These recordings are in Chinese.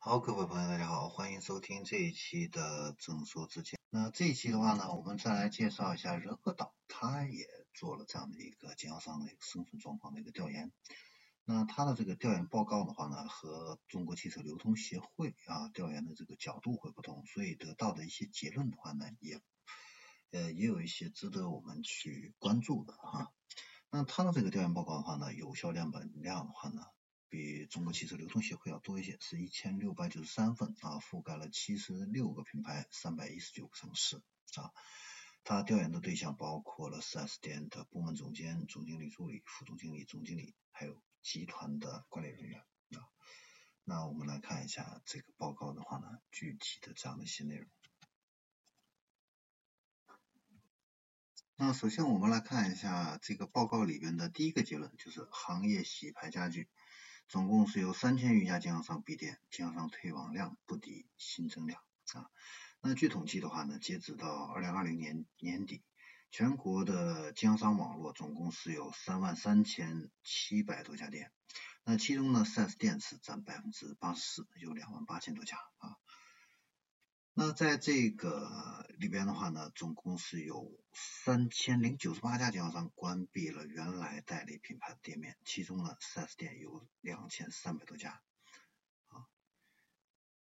好，各位朋友，大家好，欢迎收听这一期的正说之见。那这一期的话呢，我们再来介绍一下仁和岛，他也做了这样的一个经销商的一个身份状况的一个调研。那他的这个调研报告的话呢，和中国汽车流通协会啊调研的这个角度会不同，所以得到的一些结论的话呢，也呃也有一些值得我们去关注的哈。那他的这个调研报告的话呢，有效样本量的话呢。比中国汽车流通协会要多一些，是一千六百九十三份啊，覆盖了七十六个品牌，三百一十九个城市啊。他调研的对象包括了 4S 店的部门总监、总经理助理、副总经理、总经理，还有集团的管理人员啊。那我们来看一下这个报告的话呢，具体的这样的一些内容。那首先我们来看一下这个报告里边的第一个结论，就是行业洗牌家具。总共是有三千余家经销商闭店，经销商退网量不敌新增量啊。那据统计的话呢，截止到二零二零年年底，全国的经销商网络总共是有三万三千七百多家店，那其中呢，4S 店是占百分之八十四，有两万八千多家啊。那在这个里边的话呢，总共是有三千零九十八家经销商关闭了原来代理品牌的店面，其中呢，4S 店有两千三百多家，啊，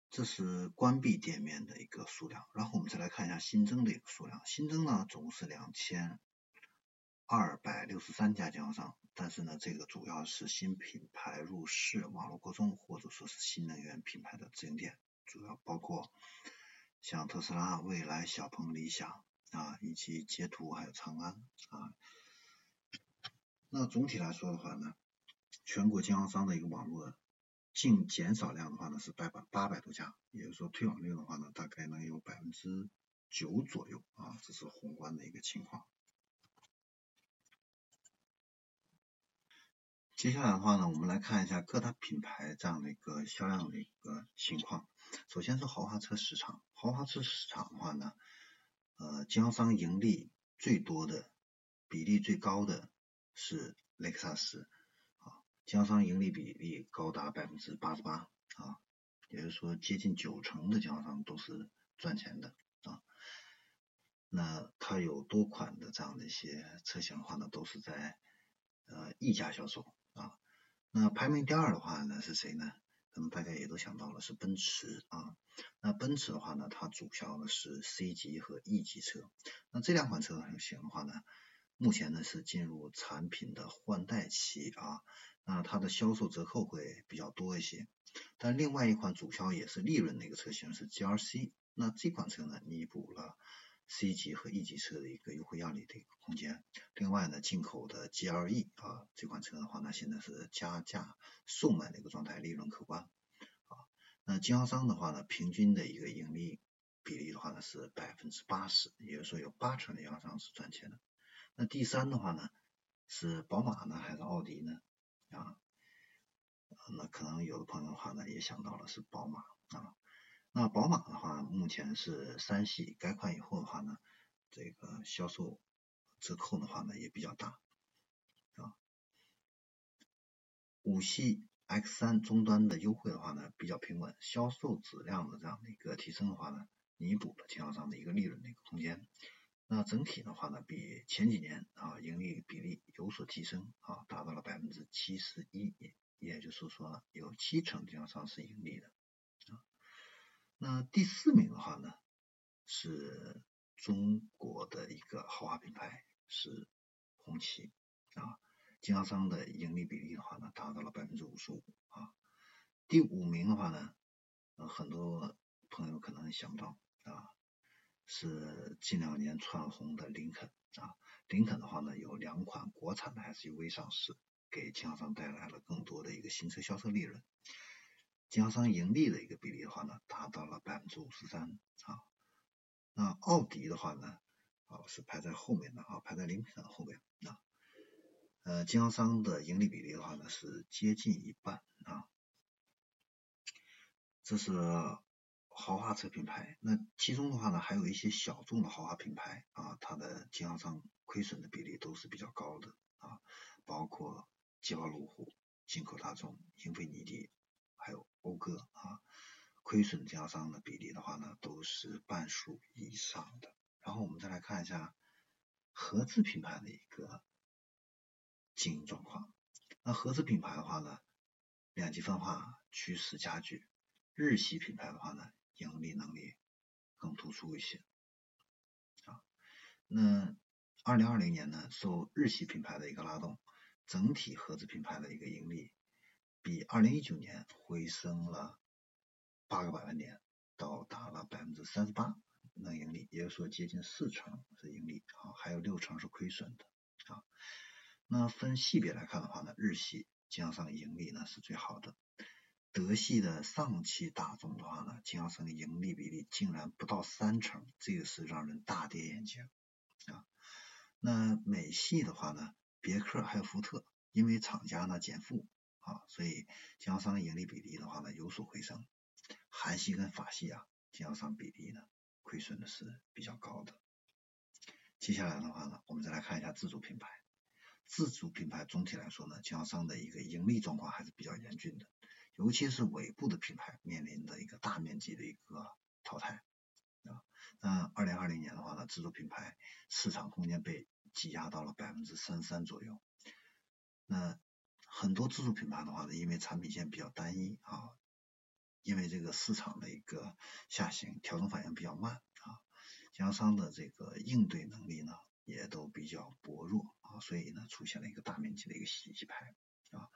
这是关闭店面的一个数量。然后我们再来看一下新增的一个数量，新增呢总共是两千二百六十三家经销商，但是呢，这个主要是新品牌入市、网络扩充或者说是新能源品牌的直营店，主要包括。像特斯拉、蔚来、小鹏、理想啊，以及捷途还有长安啊。那总体来说的话呢，全国经销商的一个网络净减少量的话呢是百八百多家，也就是说退网率的话呢大概能有百分之九左右啊，这是宏观的一个情况。接下来的话呢，我们来看一下各大品牌这样的一个销量的一个情况。首先是豪华车市场，豪华车市场的话呢，呃，经销商盈利最多的、比例最高的是雷克萨斯啊，经销商盈利比例高达百分之八十八啊，也就是说接近九成的经销商都是赚钱的啊。那它有多款的这样的一些车型的话呢，都是在呃溢价销售啊。那排名第二的话呢是谁呢？可能大家也都想到了是奔驰啊，那奔驰的话呢，它主销的是 C 级和 E 级车，那这两款车型的话呢，目前呢是进入产品的换代期啊，那它的销售折扣会比较多一些，但另外一款主销也是利润的一个车型是 GRC，那这款车呢弥补了。C 级和 E 级车的一个优惠压力的一个空间。另外呢，进口的 GLE 啊这款车的话呢，现在是加价售卖的一个状态，利润可观啊。那经销商的话呢，平均的一个盈利比例的话呢是百分之八十，也就是说有八成的经销商是赚钱的。那第三的话呢，是宝马呢还是奥迪呢？啊，那可能有的朋友的话呢也想到了是宝马啊。那宝马的话，目前是三系改款以后的话呢，这个销售折扣的话呢也比较大啊。五系 X 三终端的优惠的话呢比较平稳，销售质量的这样的一个提升的话呢，弥补了经销商的一个利润的一个空间。那整体的话呢，比前几年啊盈利比例有所提升啊，达到了百分之七十一，也就是说有七成经销商是盈利的。那第四名的话呢，是中国的一个豪华品牌，是红旗啊，经销商的盈利比例的话呢，达到了百分之五十五啊。第五名的话呢，呃，很多朋友可能想到啊，是近两年窜红的林肯啊，林肯的话呢，有两款国产的 SUV 上市，给经销商带来了更多的一个新车销售利润。经销商盈利的一个比例的话呢，达到了百分之五十三啊。那奥迪的话呢，啊是排在后面的啊，排在林肯后面啊。呃，经销商的盈利比例的话呢，是接近一半啊。这是豪华车品牌，那其中的话呢，还有一些小众的豪华品牌啊，它的经销商亏损的比例都是比较高的啊，包括捷豹路虎、进口大众、英菲尼迪。讴歌啊，亏损经销商的比例的话呢，都是半数以上的。然后我们再来看一下合资品牌的一个经营状况。那合资品牌的话呢，两极分化趋势加剧，日系品牌的话呢，盈利能力更突出一些。啊，那二零二零年呢，受日系品牌的一个拉动，整体合资品牌的一个盈利比二零一九年回升了八个百分点，到达了百分之三十八。能盈利，也就是说接近四成是盈利啊，还有六成是亏损的啊。那分系别来看的话呢，日系经销商盈利呢是最好的，德系的上汽大众的话呢，经销商的盈利比例竟然不到三成，这个是让人大跌眼镜啊。那美系的话呢，别克还有福特，因为厂家呢减负啊，所以经销商的盈利比例的话呢有所回升。韩系跟法系啊，经销商比例呢。亏损的是比较高的。接下来的话呢，我们再来看一下自主品牌。自主品牌总体来说呢，经销商的一个盈利状况还是比较严峻的，尤其是尾部的品牌面临的一个大面积的一个淘汰啊。那二零二零年的话呢，自主品牌市场空间被挤压到了百分之三十三左右。那很多自主品牌的话呢，因为产品线比较单一啊。因为这个市场的一个下行，调整反应比较慢啊，经销商的这个应对能力呢也都比较薄弱啊，所以呢出现了一个大面积的一个洗洗牌啊，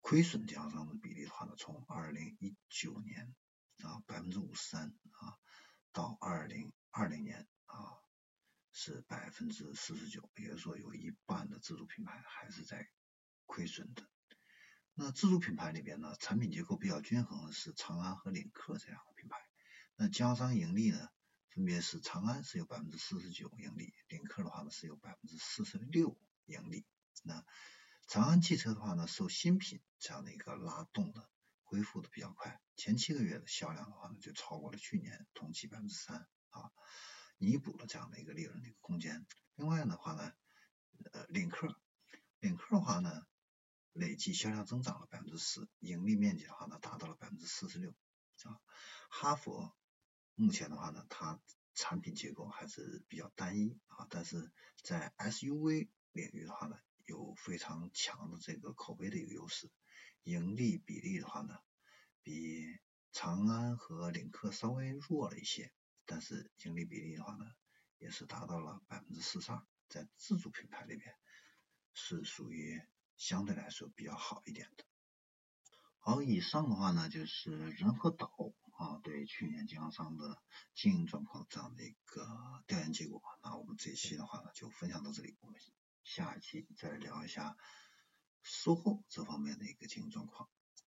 亏损经销商的比例的话呢，从二零一九年啊百分之五十三啊，到二零二零年啊是百分之四十九，也就是说有一半的自主品牌还是在亏损的。那自主品牌里边呢，产品结构比较均衡的是长安和领克这样的品牌。那经销商盈利呢，分别是长安是有百分之四十九盈利，领克的话呢是有百分之四十六盈利。那长安汽车的话呢，受新品这样的一个拉动呢，恢复的比较快，前七个月的销量的话呢，就超过了去年同期百分之三啊，弥补了这样的一个利润的一个空间。另外的话呢，呃，领克，领克的话呢。累计销量增长了百分之十，盈利面积的话呢达到了百分之四十六啊。哈佛目前的话呢，它产品结构还是比较单一啊，但是在 SUV 领域的话呢，有非常强的这个口碑的一个优势，盈利比例的话呢，比长安和领克稍微弱了一些，但是盈利比例的话呢，也是达到了百分之四十二，在自主品牌里边是属于。相对来说比较好一点的。好，以上的话呢就是人和岛啊对去年经销商的经营状况这样的一个调研结果。那我们这一期的话呢就分享到这里，我们下一期再聊一下售后这方面的一个经营状况。